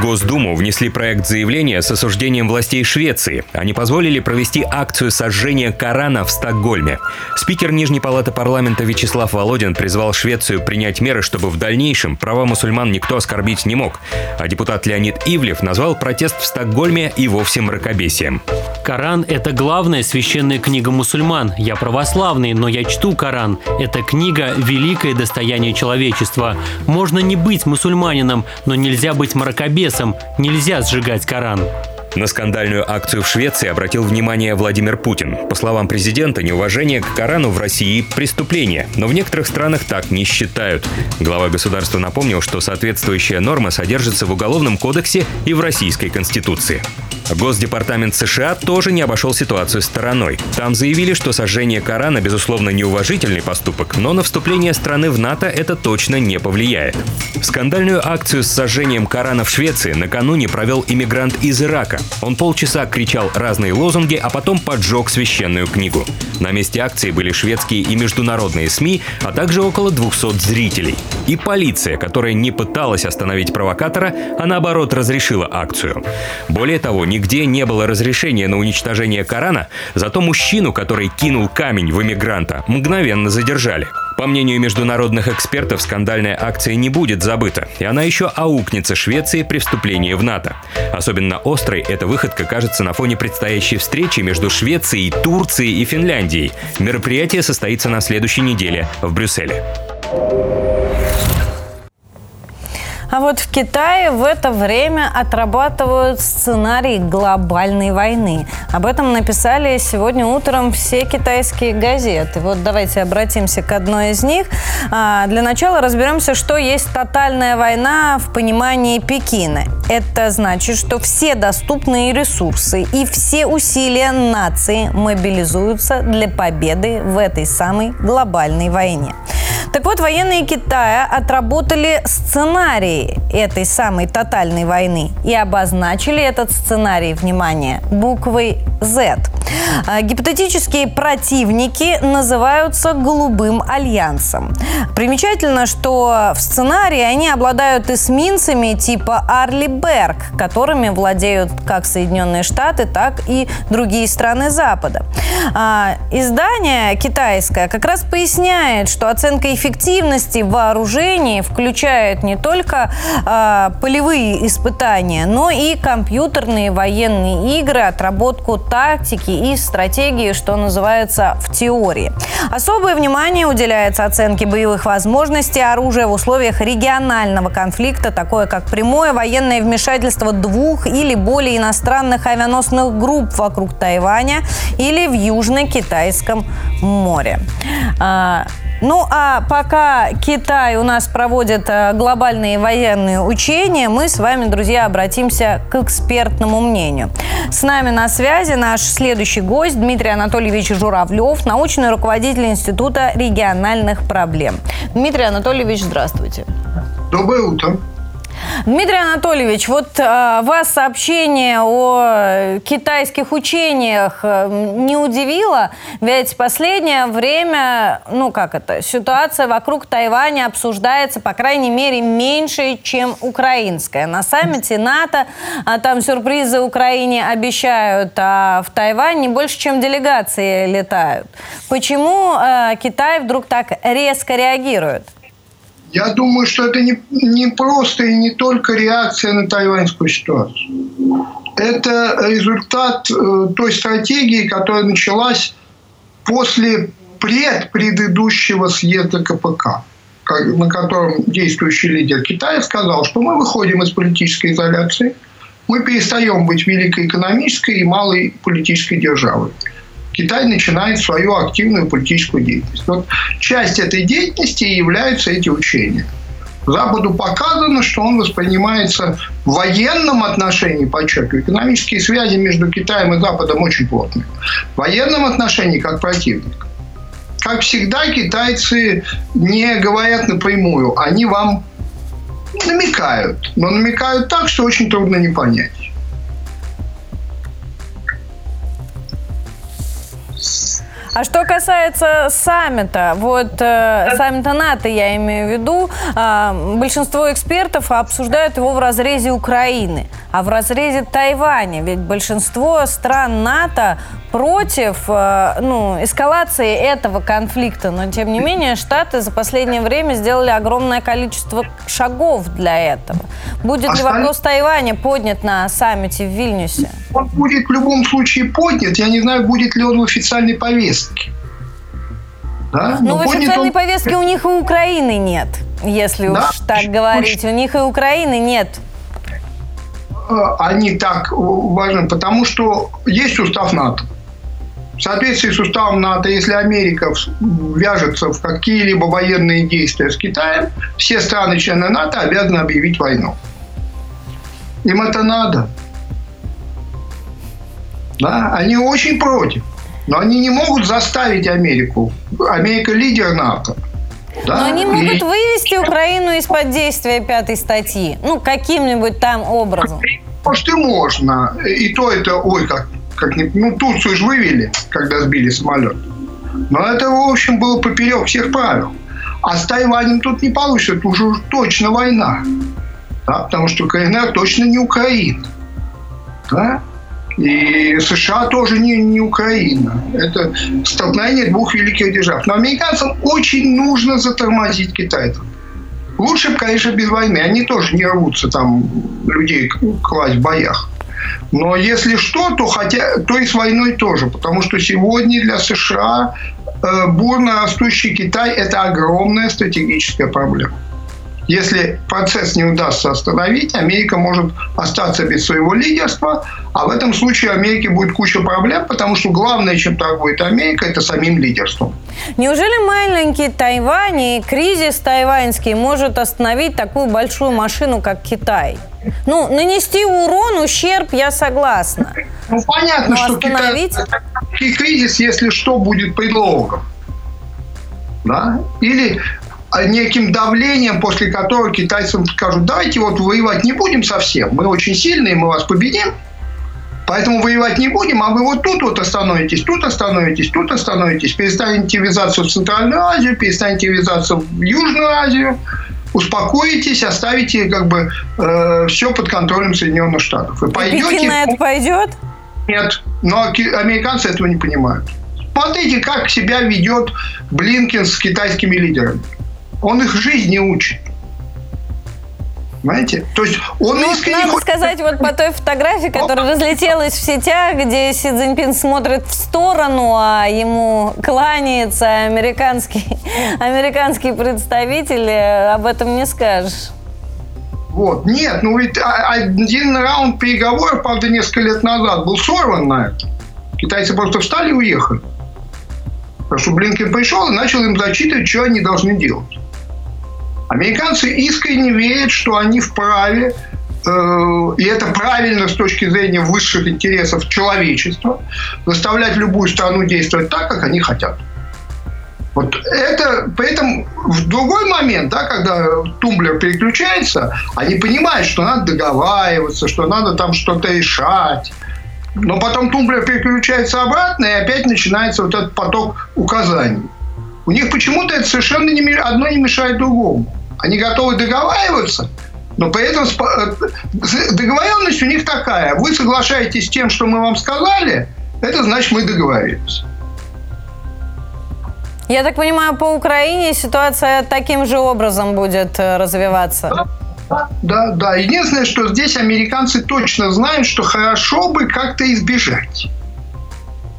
Госдуму внесли проект заявления с осуждением властей Швеции. Они позволили провести акцию сожжения Корана в Стокгольме. Спикер Нижней палаты парламента Вячеслав Володин призвал Швецию принять меры, чтобы в дальнейшем права мусульман никто оскорбить не мог. А депутат Леонид Ивлев назвал протест в Стокгольме и вовсе мракобесием. Коран – это главная священная книга мусульман. Я православный, но я чту Коран. Эта книга – великое достояние человечества. Можно не быть мусульманином, но нельзя быть мракобесом. Нельзя сжигать Коран. На скандальную акцию в Швеции обратил внимание Владимир Путин. По словам президента, неуважение к Корану в России – преступление, но в некоторых странах так не считают. Глава государства напомнил, что соответствующая норма содержится в Уголовном кодексе и в Российской Конституции. Госдепартамент США тоже не обошел ситуацию стороной. Там заявили, что сожжение Корана, безусловно, неуважительный поступок, но на вступление страны в НАТО это точно не повлияет. Скандальную акцию с сожжением Корана в Швеции накануне провел иммигрант из Ирака. Он полчаса кричал разные лозунги, а потом поджег священную книгу. На месте акции были шведские и международные СМИ, а также около 200 зрителей. И полиция, которая не пыталась остановить провокатора, а наоборот разрешила акцию. Более того, нигде не было разрешения на уничтожение Корана, зато мужчину, который кинул камень в иммигранта, мгновенно задержали. По мнению международных экспертов, скандальная акция не будет забыта, и она еще аукнется Швеции при вступлении в НАТО. Особенно острой эта выходка кажется на фоне предстоящей встречи между Швецией, Турцией и Финляндией. Мероприятие состоится на следующей неделе в Брюсселе. А вот в Китае в это время отрабатывают сценарий глобальной войны. Об этом написали сегодня утром все китайские газеты. Вот давайте обратимся к одной из них. А, для начала разберемся, что есть тотальная война в понимании Пекина. Это значит, что все доступные ресурсы и все усилия нации мобилизуются для победы в этой самой глобальной войне. Так вот, военные Китая отработали сценарий этой самой тотальной войны и обозначили этот сценарий, внимание, буквой Z. А, гипотетические противники называются «голубым альянсом». Примечательно, что в сценарии они обладают эсминцами типа «Арли Берг», которыми владеют как Соединенные Штаты, так и другие страны Запада. А, издание китайское как раз поясняет, что оценка эффективности вооружений включает не только а, полевые испытания, но и компьютерные военные игры, отработку тактики и стратегии, что называется, в теории. Особое внимание уделяется оценке боевых возможностей оружия в условиях регионального конфликта, такое как прямое военное вмешательство двух или более иностранных авианосных групп вокруг Тайваня или в Южно-Китайском море. Ну а пока Китай у нас проводит э, глобальные военные учения, мы с вами, друзья, обратимся к экспертному мнению. С нами на связи наш следующий гость Дмитрий Анатольевич Журавлев, научный руководитель Института региональных проблем. Дмитрий Анатольевич, здравствуйте. Доброе утро. Дмитрий Анатольевич, вот э, вас сообщение о китайских учениях э, не удивило? Ведь последнее время, ну как это, ситуация вокруг Тайваня обсуждается, по крайней мере, меньше, чем украинская. На саммите НАТО а там сюрпризы Украине обещают, а в Тайвань не больше, чем делегации летают. Почему э, Китай вдруг так резко реагирует? Я думаю, что это не, не просто и не только реакция на тайваньскую ситуацию. Это результат э, той стратегии, которая началась после предпредыдущего съезда КПК, на котором действующий лидер Китая сказал, что мы выходим из политической изоляции, мы перестаем быть великой экономической и малой политической державой. Китай начинает свою активную политическую деятельность. Вот часть этой деятельности являются эти учения. Западу показано, что он воспринимается в военном отношении, подчеркиваю, экономические связи между Китаем и Западом очень плотные. В военном отношении как противник. Как всегда, китайцы не говорят напрямую, они вам намекают, но намекают так, что очень трудно не понять. А что касается саммита, вот э, саммита НАТО я имею в виду, э, большинство экспертов обсуждают его в разрезе Украины, а в разрезе Тайваня, ведь большинство стран НАТО против э, ну, эскалации этого конфликта, но тем не менее Штаты за последнее время сделали огромное количество шагов для этого. Будет ли вопрос Тайваня поднят на саммите в Вильнюсе? Он будет в любом случае поднят. Я не знаю, будет ли он в официальной повестке. Да? Ну, в официальной он... повестке у них и Украины нет, если да? уж так говорить. У них и Украины нет э, они так важны, потому что есть устав НАТО. Соответствии с уставом НАТО, если Америка вяжется в какие-либо военные действия с Китаем, все страны-члены НАТО обязаны объявить войну. Им это надо. Да? Они очень против. Но они не могут заставить Америку. Америка лидер НАТО. Да? Но они могут и... вывести Украину из-под действия пятой статьи. Ну, каким-нибудь там образом. Может, и можно. И то это, ой, как как не, ну, Турцию же вывели, когда сбили самолет. Но это, в общем, было поперек всех правил. А с Тайванем тут не получится, это уже точно война. Да? Потому что КНР точно не Украина. Да? И США тоже не, не Украина. Это столкновение двух великих держав. Но американцам очень нужно затормозить китайцев. Лучше бы, конечно, без войны. Они тоже не рвутся там людей класть в боях. Но если что, то, хотя, то и с войной тоже. Потому что сегодня для США э, бурно растущий Китай – это огромная стратегическая проблема. Если процесс не удастся остановить, Америка может остаться без своего лидерства, а в этом случае Америке будет куча проблем, потому что главное, чем торгует Америка, это самим лидерством. Неужели маленький Тайвань и кризис тайваньский может остановить такую большую машину, как Китай? Ну, нанести урон, ущерб, я согласна. Ну, понятно, Но что остановить... Китай, кризис, если что, будет предлогом. Да? Или неким давлением, после которого китайцам скажут, давайте вот воевать не будем совсем, мы очень сильные, мы вас победим, Поэтому воевать не будем, а вы вот тут вот остановитесь, тут остановитесь, тут остановитесь, перестанете ввязаться в Центральную Азию, перестанете ввязаться в Южную Азию, успокоитесь, оставите как бы э, все под контролем Соединенных Штатов. И пойдете... Пекин на это пойдет? Нет, но американцы этого не понимают. Смотрите, как себя ведет Блинкин с китайскими лидерами. Он их жизни учит. Понимаете? То есть он ну, искренне... Надо хочет... сказать, вот по той фотографии, которая разлетелась в сетях, где Си Цзиньпин смотрит в сторону, а ему кланяется американский, американский представитель, э, об этом не скажешь. Вот. Нет, ну ведь один раунд переговоров, правда, несколько лет назад был сорван на это. Китайцы просто встали и уехали. Потому что Блинкен пришел и начал им зачитывать, что они должны делать. Американцы искренне верят, что они вправе, э, и это правильно с точки зрения высших интересов человечества, заставлять любую страну действовать так, как они хотят. Вот это, при этом в другой момент, да, когда тумблер переключается, они понимают, что надо договариваться, что надо там что-то решать. Но потом тумблер переключается обратно, и опять начинается вот этот поток указаний. У них почему-то это совершенно не, одно не мешает другому. Они готовы договариваться, но при этом э, договоренность у них такая. Вы соглашаетесь с тем, что мы вам сказали, это значит, мы договорились. Я так понимаю, по Украине ситуация таким же образом будет э, развиваться. Да, да, да. Единственное, что здесь американцы точно знают, что хорошо бы как-то избежать.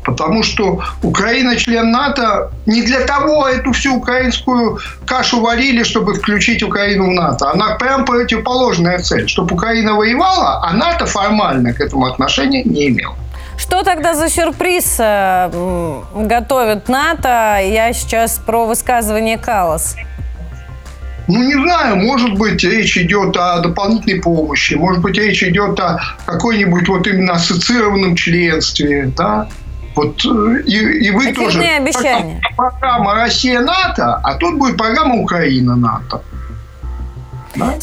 Потому что Украина член НАТО не для того эту всю украинскую кашу варили, чтобы включить Украину в НАТО. Она прям противоположная цель. Чтобы Украина воевала, а НАТО формально к этому отношения не имел. Что тогда за сюрприз э, готовит НАТО? Я сейчас про высказывание Калас. Ну, не знаю, может быть, речь идет о дополнительной помощи, может быть, речь идет о какой-нибудь вот именно ассоциированном членстве, да, вот э, и, и вы тоже. обещания. Программа Россия-НАТО, а тут будет программа Украина-НАТО. Да?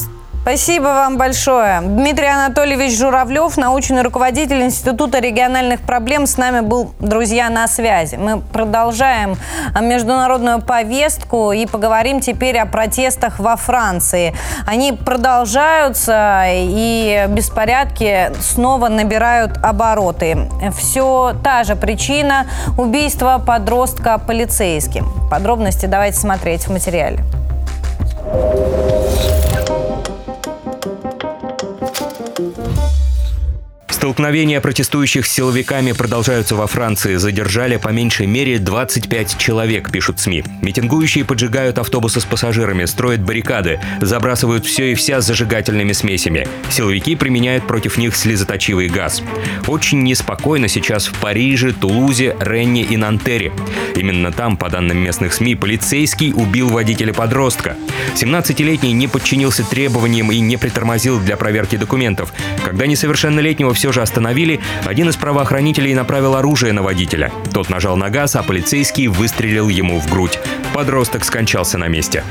Спасибо вам большое. Дмитрий Анатольевич Журавлев, научный руководитель Института региональных проблем, с нами был, друзья, на связи. Мы продолжаем международную повестку и поговорим теперь о протестах во Франции. Они продолжаются, и беспорядки снова набирают обороты. Все та же причина убийства подростка полицейским. Подробности давайте смотреть в материале. Столкновения протестующих с силовиками продолжаются во Франции. Задержали по меньшей мере 25 человек, пишут СМИ. Митингующие поджигают автобусы с пассажирами, строят баррикады, забрасывают все и вся зажигательными смесями. Силовики применяют против них слезоточивый газ. Очень неспокойно сейчас в Париже, Тулузе, Ренне и Нантере. Именно там, по данным местных СМИ, полицейский убил водителя-подростка. 17-летний не подчинился требованиям и не притормозил для проверки документов. Когда несовершеннолетнего все же остановили, один из правоохранителей направил оружие на водителя. Тот нажал на газ, а полицейский выстрелил ему в грудь. Подросток скончался на месте.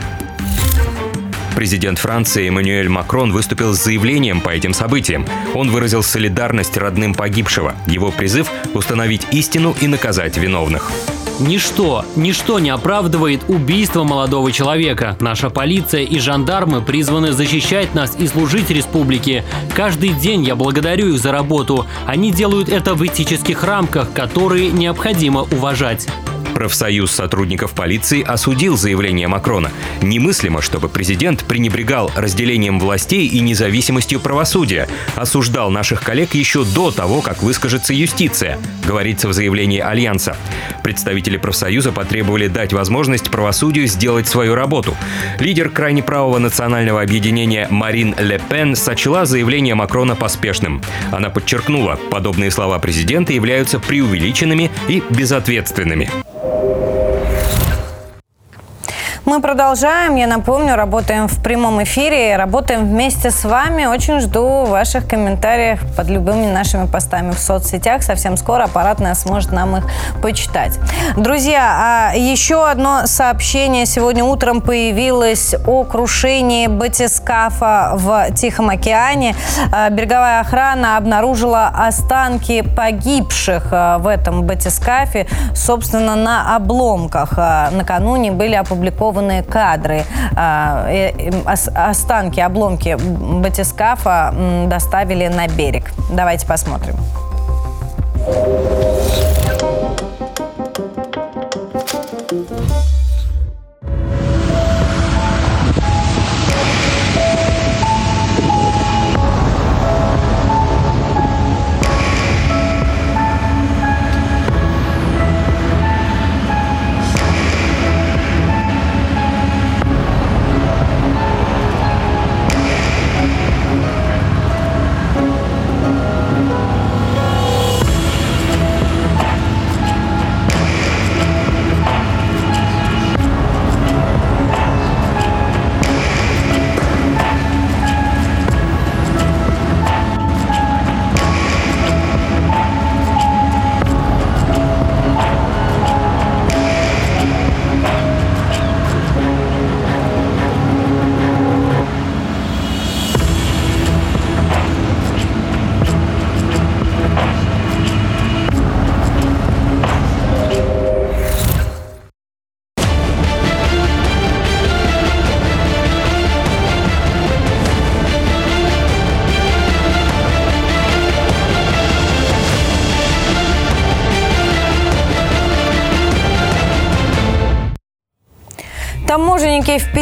Президент Франции Эммануэль Макрон выступил с заявлением по этим событиям. Он выразил солидарность родным погибшего. Его призыв – установить истину и наказать виновных. Ничто, ничто не оправдывает убийство молодого человека. Наша полиция и жандармы призваны защищать нас и служить республике. Каждый день я благодарю их за работу. Они делают это в этических рамках, которые необходимо уважать. Профсоюз сотрудников полиции осудил заявление Макрона. Немыслимо, чтобы президент пренебрегал разделением властей и независимостью правосудия. Осуждал наших коллег еще до того, как выскажется юстиция, говорится в заявлении Альянса. Представители профсоюза потребовали дать возможность правосудию сделать свою работу. Лидер крайне правого национального объединения Марин Ле Пен сочла заявление Макрона поспешным. Она подчеркнула, подобные слова президента являются преувеличенными и безответственными. Thank you. Мы продолжаем. Я напомню, работаем в прямом эфире, работаем вместе с вами. Очень жду ваших комментариев под любыми нашими постами в соцсетях. Совсем скоро аппаратная сможет нам их почитать. Друзья, а еще одно сообщение сегодня утром появилось о крушении батискафа в Тихом океане. А, береговая охрана обнаружила останки погибших а, в этом батискафе, собственно, на обломках. А, накануне были опубликованы опубликованы кадры. А, останки, обломки батискафа доставили на берег. Давайте посмотрим.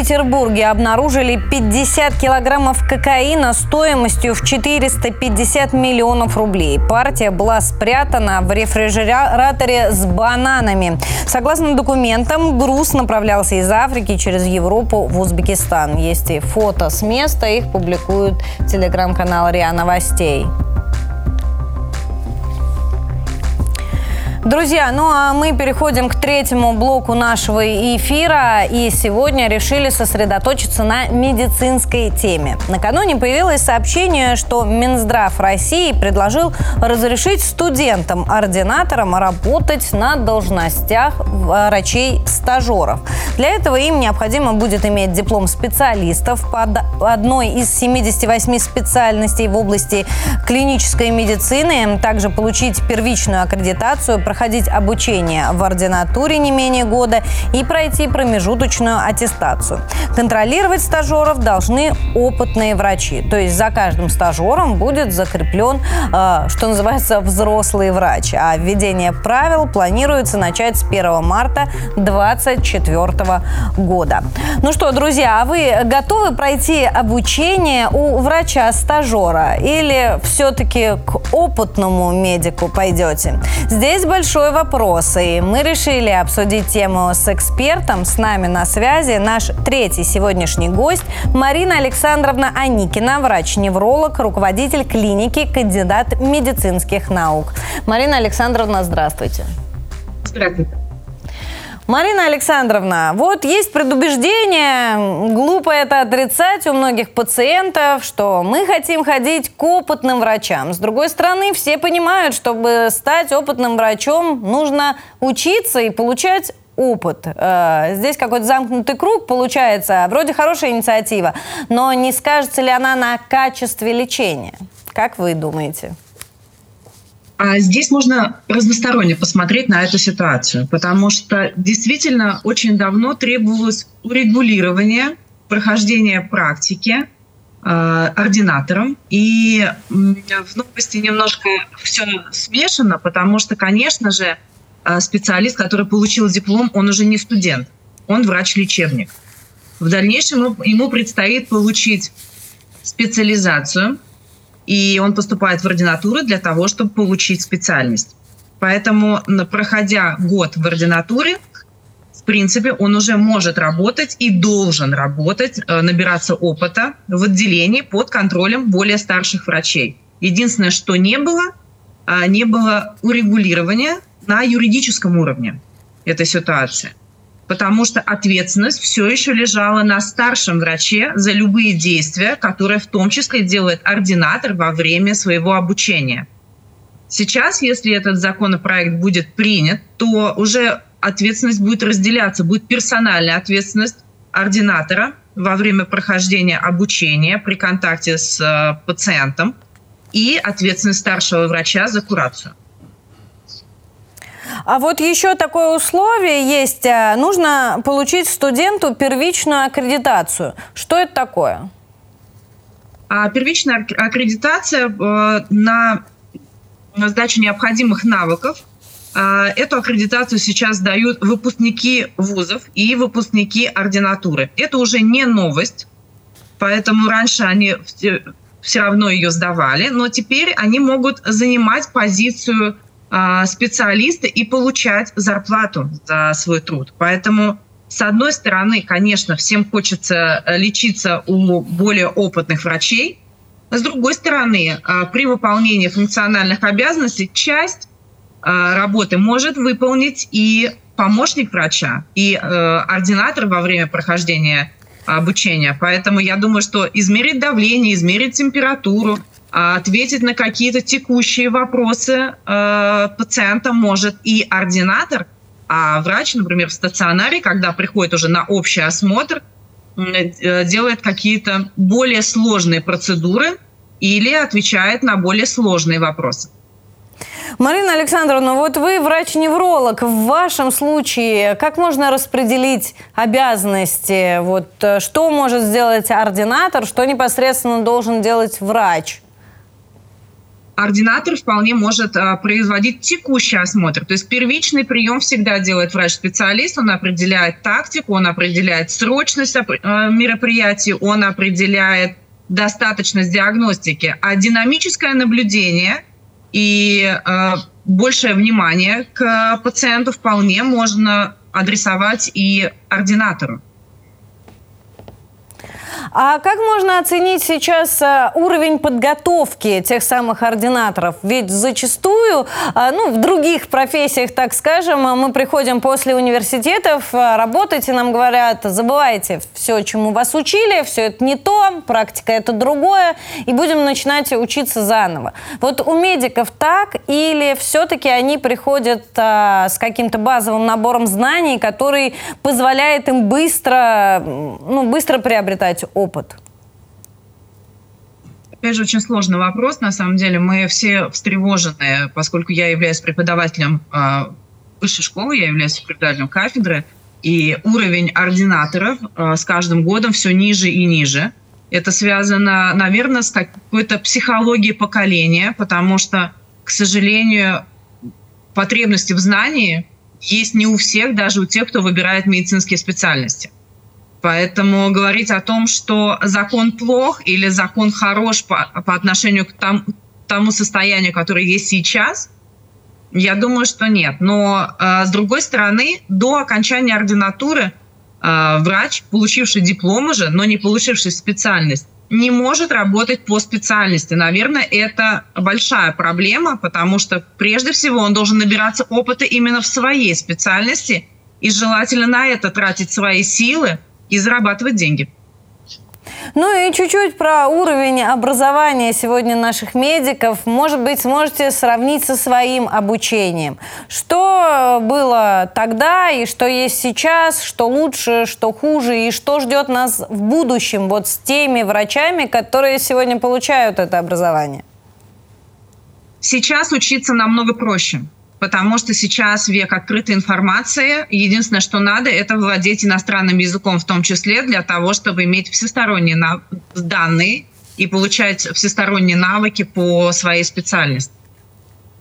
Петербурге обнаружили 50 килограммов кокаина стоимостью в 450 миллионов рублей. Партия была спрятана в рефрижераторе с бананами. Согласно документам, груз направлялся из Африки через Европу в Узбекистан. Есть и фото с места, их публикует телеграм-канал РИА Новостей. Друзья, ну а мы переходим к третьему блоку нашего эфира. И сегодня решили сосредоточиться на медицинской теме. Накануне появилось сообщение, что Минздрав России предложил разрешить студентам-ординаторам работать на должностях врачей-стажеров. Для этого им необходимо будет иметь диплом специалистов по одной из 78 специальностей в области клинической медицины, также получить первичную аккредитацию, проходить обучение в ординатуре не менее года и пройти промежуточную аттестацию. Контролировать стажеров должны опытные врачи. То есть за каждым стажером будет закреплен, э, что называется, взрослый врач. А введение правил планируется начать с 1 марта 2024 года. Ну что, друзья, а вы готовы пройти обучение у врача-стажера или все-таки к опытному медику пойдете? Здесь большой большой вопрос, и мы решили обсудить тему с экспертом. С нами на связи наш третий сегодняшний гость Марина Александровна Аникина, врач-невролог, руководитель клиники, кандидат медицинских наук. Марина Александровна, здравствуйте. Здравствуйте. Марина Александровна, вот есть предубеждение, глупо это отрицать у многих пациентов, что мы хотим ходить к опытным врачам. С другой стороны, все понимают, чтобы стать опытным врачом, нужно учиться и получать опыт. Э, здесь какой-то замкнутый круг получается. Вроде хорошая инициатива, но не скажется ли она на качестве лечения? Как вы думаете? А здесь можно разносторонне посмотреть на эту ситуацию, потому что действительно очень давно требовалось урегулирование прохождения практики э, ординатором. И в новости немножко все смешано, потому что, конечно же, э, специалист, который получил диплом, он уже не студент, он врач-лечебник. В дальнейшем ему предстоит получить специализацию – и он поступает в ординатуру для того, чтобы получить специальность. Поэтому, проходя год в ординатуре, в принципе, он уже может работать и должен работать, э, набираться опыта в отделении под контролем более старших врачей. Единственное, что не было, а, не было урегулирования на юридическом уровне этой ситуации. Потому что ответственность все еще лежала на старшем враче за любые действия, которые в том числе делает ординатор во время своего обучения. Сейчас, если этот законопроект будет принят, то уже ответственность будет разделяться, будет персональная ответственность ординатора во время прохождения обучения при контакте с э, пациентом и ответственность старшего врача за курацию. А вот еще такое условие есть. Э, нужно получить студенту первичную аккредитацию. Что это такое? А первичная аккредитация э, на сдачу необходимых навыков. Э, эту аккредитацию сейчас дают выпускники вузов и выпускники ординатуры. Это уже не новость, поэтому раньше они все равно ее сдавали, но теперь они могут занимать позицию а, специалисты и получать зарплату за свой труд. Поэтому, с одной стороны, конечно, всем хочется э, лечиться у более опытных врачей, с другой стороны, а, при выполнении функциональных обязанностей часть а, работы может выполнить и помощник врача, и э, ординатор во время прохождения обучения. Поэтому я думаю, что измерить давление, измерить температуру, ответить на какие-то текущие вопросы э, пациента может и ординатор, а врач, например, в стационаре, когда приходит уже на общий осмотр, э, делает какие-то более сложные процедуры или отвечает на более сложные вопросы. Марина Александровна, вот вы врач-невролог. В вашем случае как можно распределить обязанности? Вот э, что может сделать ординатор, что непосредственно должен делать врач? Ординатор вполне может а, производить текущий осмотр. То есть первичный прием всегда делает врач-специалист, он определяет тактику, он определяет срочность а, мероприятий, он определяет достаточность диагностики. А динамическое наблюдение и а, большее внимание к пациенту вполне можно адресовать и ординатору. А как можно оценить сейчас э, уровень подготовки тех самых ординаторов? Ведь зачастую, э, ну, в других профессиях, так скажем, мы приходим после университетов, э, работать, и нам говорят, забывайте все, чему вас учили, все это не то, практика это другое, и будем начинать учиться заново. Вот у медиков так или все-таки они приходят с каким-то базовым набором знаний, который позволяет им быстро, ну, быстро приобретать опыт? Опять же, очень сложный вопрос. На самом деле мы все встревожены, поскольку я являюсь преподавателем э, высшей школы, я являюсь преподавателем кафедры, и уровень ординаторов э, с каждым годом все ниже и ниже. Это связано, наверное, с какой-то психологией поколения, потому что, к сожалению, потребности в знании есть не у всех, даже у тех, кто выбирает медицинские специальности. Поэтому говорить о том, что закон плох или закон хорош по, по отношению к тому, тому состоянию, которое есть сейчас, я думаю, что нет. Но э, с другой стороны, до окончания ординатуры э, врач, получивший диплом уже, но не получивший специальность, не может работать по специальности. Наверное, это большая проблема, потому что прежде всего он должен набираться опыта именно в своей специальности и желательно на это тратить свои силы, и зарабатывать деньги. Ну и чуть-чуть про уровень образования сегодня наших медиков. Может быть, сможете сравнить со своим обучением. Что было тогда и что есть сейчас, что лучше, что хуже, и что ждет нас в будущем вот с теми врачами, которые сегодня получают это образование? Сейчас учиться намного проще потому что сейчас век открытой информации. Единственное, что надо, это владеть иностранным языком в том числе для того, чтобы иметь всесторонние данные и получать всесторонние навыки по своей специальности.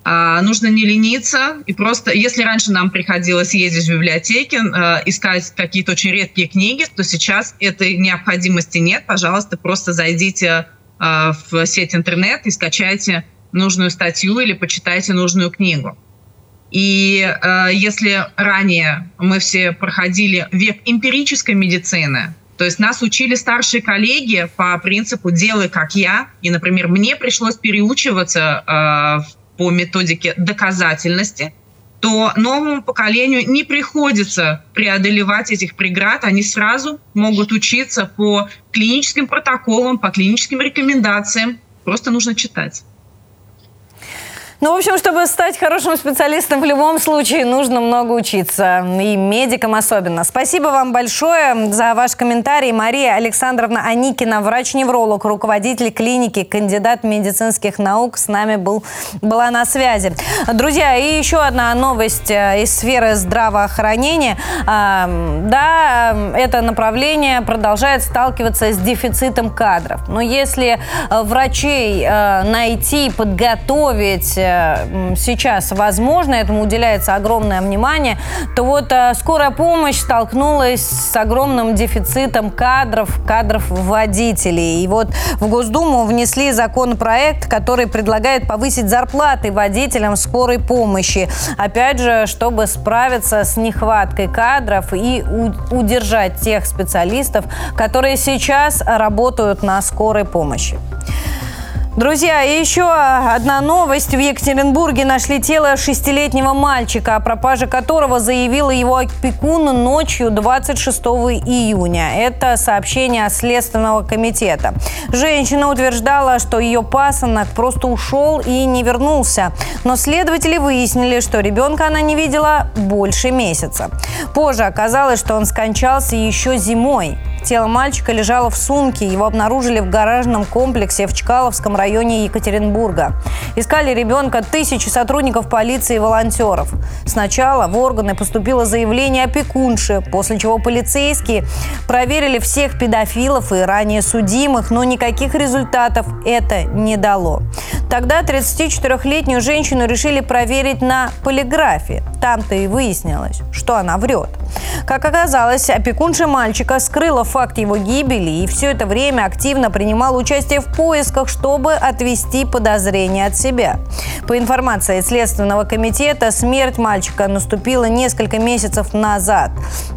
А, нужно не лениться и просто, если раньше нам приходилось ездить в библиотеки, э, искать какие-то очень редкие книги, то сейчас этой необходимости нет. Пожалуйста, просто зайдите э, в сеть интернет и скачайте нужную статью или почитайте нужную книгу. И э, если ранее мы все проходили век эмпирической медицины, то есть нас учили старшие коллеги по принципу «делай как я», и, например, мне пришлось переучиваться э, по методике доказательности, то новому поколению не приходится преодолевать этих преград, они сразу могут учиться по клиническим протоколам, по клиническим рекомендациям. Просто нужно читать. Ну, в общем, чтобы стать хорошим специалистом, в любом случае нужно много учиться. И медикам особенно. Спасибо вам большое за ваш комментарий. Мария Александровна Аникина, врач-невролог, руководитель клиники, кандидат медицинских наук, с нами был, была на связи. Друзья, и еще одна новость э, из сферы здравоохранения. А, да, это направление продолжает сталкиваться с дефицитом кадров. Но если э, врачей э, найти, подготовить, сейчас возможно, этому уделяется огромное внимание, то вот э, скорая помощь столкнулась с огромным дефицитом кадров, кадров водителей. И вот в Госдуму внесли законопроект, который предлагает повысить зарплаты водителям скорой помощи. Опять же, чтобы справиться с нехваткой кадров и удержать тех специалистов, которые сейчас работают на скорой помощи. Друзья, и еще одна новость. В Екатеринбурге нашли тело шестилетнего мальчика, о пропаже которого заявила его опекун ночью 26 июня. Это сообщение Следственного комитета. Женщина утверждала, что ее пасынок просто ушел и не вернулся. Но следователи выяснили, что ребенка она не видела больше месяца. Позже оказалось, что он скончался еще зимой. Тело мальчика лежало в сумке. Его обнаружили в гаражном комплексе в Чкаловском районе Екатеринбурга. Искали ребенка тысячи сотрудников полиции и волонтеров. Сначала в органы поступило заявление опекунши, после чего полицейские проверили всех педофилов и ранее судимых, но никаких результатов это не дало. Тогда 34-летнюю женщину решили проверить на полиграфе. Там-то и выяснилось, что она врет. Как оказалось, опекунша мальчика скрыла факт его гибели и все это время активно принимал участие в поисках, чтобы отвести подозрения от себя. По информации Следственного комитета, смерть мальчика наступила несколько месяцев назад.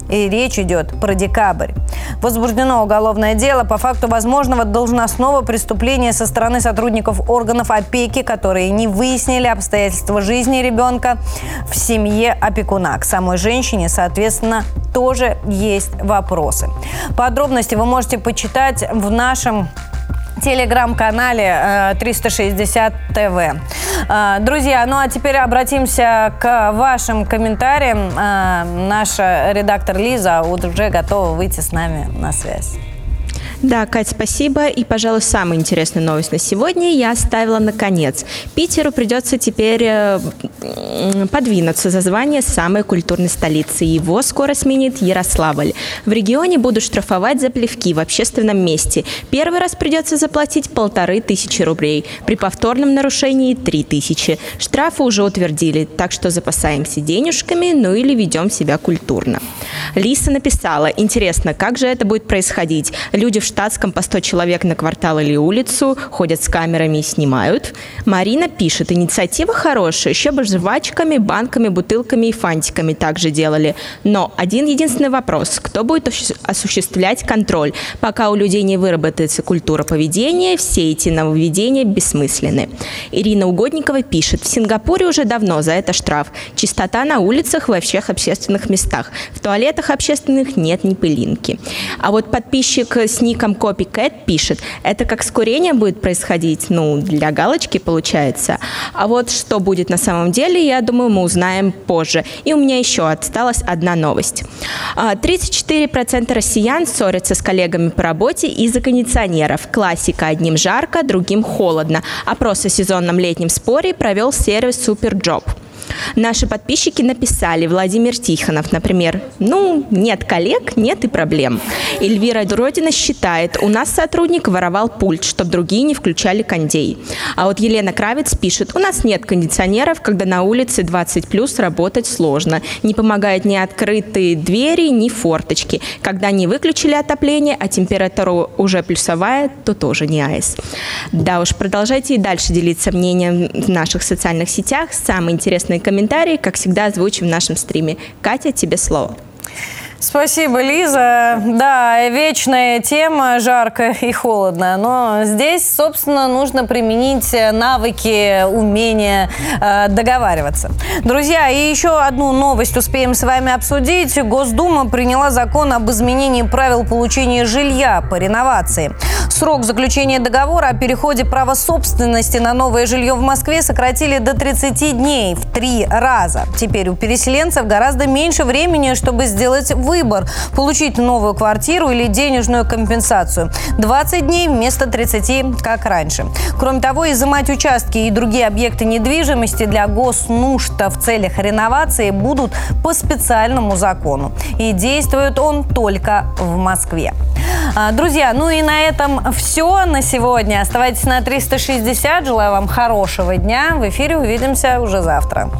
И речь идет про декабрь. Возбуждено уголовное дело по факту возможного должностного преступления со стороны сотрудников органов опеки, которые не выяснили обстоятельства жизни ребенка в семье опекуна. К самой женщине, соответственно, тоже есть вопросы. Подробности вы можете почитать в нашем телеграм-канале 360 э, ТВ. Э, друзья, ну а теперь обратимся к вашим комментариям. Э, наша редактор Лиза уже готова выйти с нами на связь. Да, Кать, спасибо. И, пожалуй, самая интересная новость на сегодня я оставила наконец. Питеру придется теперь э, подвинуться за звание самой культурной столицы. Его скоро сменит Ярославль. В регионе будут штрафовать за плевки в общественном месте. Первый раз придется заплатить полторы тысячи рублей. При повторном нарушении – три тысячи. Штрафы уже утвердили, так что запасаемся денежками, ну или ведем себя культурно. Лиса написала, интересно, как же это будет происходить? Люди в штатском по 100 человек на квартал или улицу, ходят с камерами и снимают. Марина пишет, инициатива хорошая, еще бы жвачками, банками, бутылками и фантиками также делали. Но один единственный вопрос, кто будет осуществлять контроль? Пока у людей не выработается культура поведения, все эти нововведения бессмысленны. Ирина Угодникова пишет, в Сингапуре уже давно за это штраф. Чистота на улицах во всех общественных местах. В туалетах общественных нет ни пылинки. А вот подписчик с ник ником Copycat пишет, это как с курением будет происходить, ну, для галочки получается. А вот что будет на самом деле, я думаю, мы узнаем позже. И у меня еще осталась одна новость. 34% а, россиян ссорятся с коллегами по работе из-за кондиционеров. Классика одним жарко, другим холодно. Опрос о сезонном летнем споре провел сервис Superjob. Наши подписчики написали, Владимир Тихонов, например, ну, нет коллег, нет и проблем. Эльвира Родина считает, у нас сотрудник воровал пульт, чтобы другие не включали кондей. А вот Елена Кравец пишет, у нас нет кондиционеров, когда на улице 20 плюс работать сложно. Не помогают ни открытые двери, ни форточки. Когда не выключили отопление, а температура уже плюсовая, то тоже не айс. Да уж, продолжайте и дальше делиться мнением в наших социальных сетях. Самые интересные комментарии, как всегда, озвучим в нашем стриме. Катя, тебе слово. Спасибо, Лиза. Да, вечная тема, жарко и холодно. Но здесь, собственно, нужно применить навыки, умения э, договариваться. Друзья, и еще одну новость успеем с вами обсудить. Госдума приняла закон об изменении правил получения жилья по реновации. Срок заключения договора о переходе права собственности на новое жилье в Москве сократили до 30 дней в три раза. Теперь у переселенцев гораздо меньше времени, чтобы сделать выбор – получить новую квартиру или денежную компенсацию. 20 дней вместо 30, как раньше. Кроме того, изымать участки и другие объекты недвижимости для госнужд в целях реновации будут по специальному закону. И действует он только в Москве. А, друзья, ну и на этом все на сегодня. Оставайтесь на 360. Желаю вам хорошего дня. В эфире увидимся уже завтра.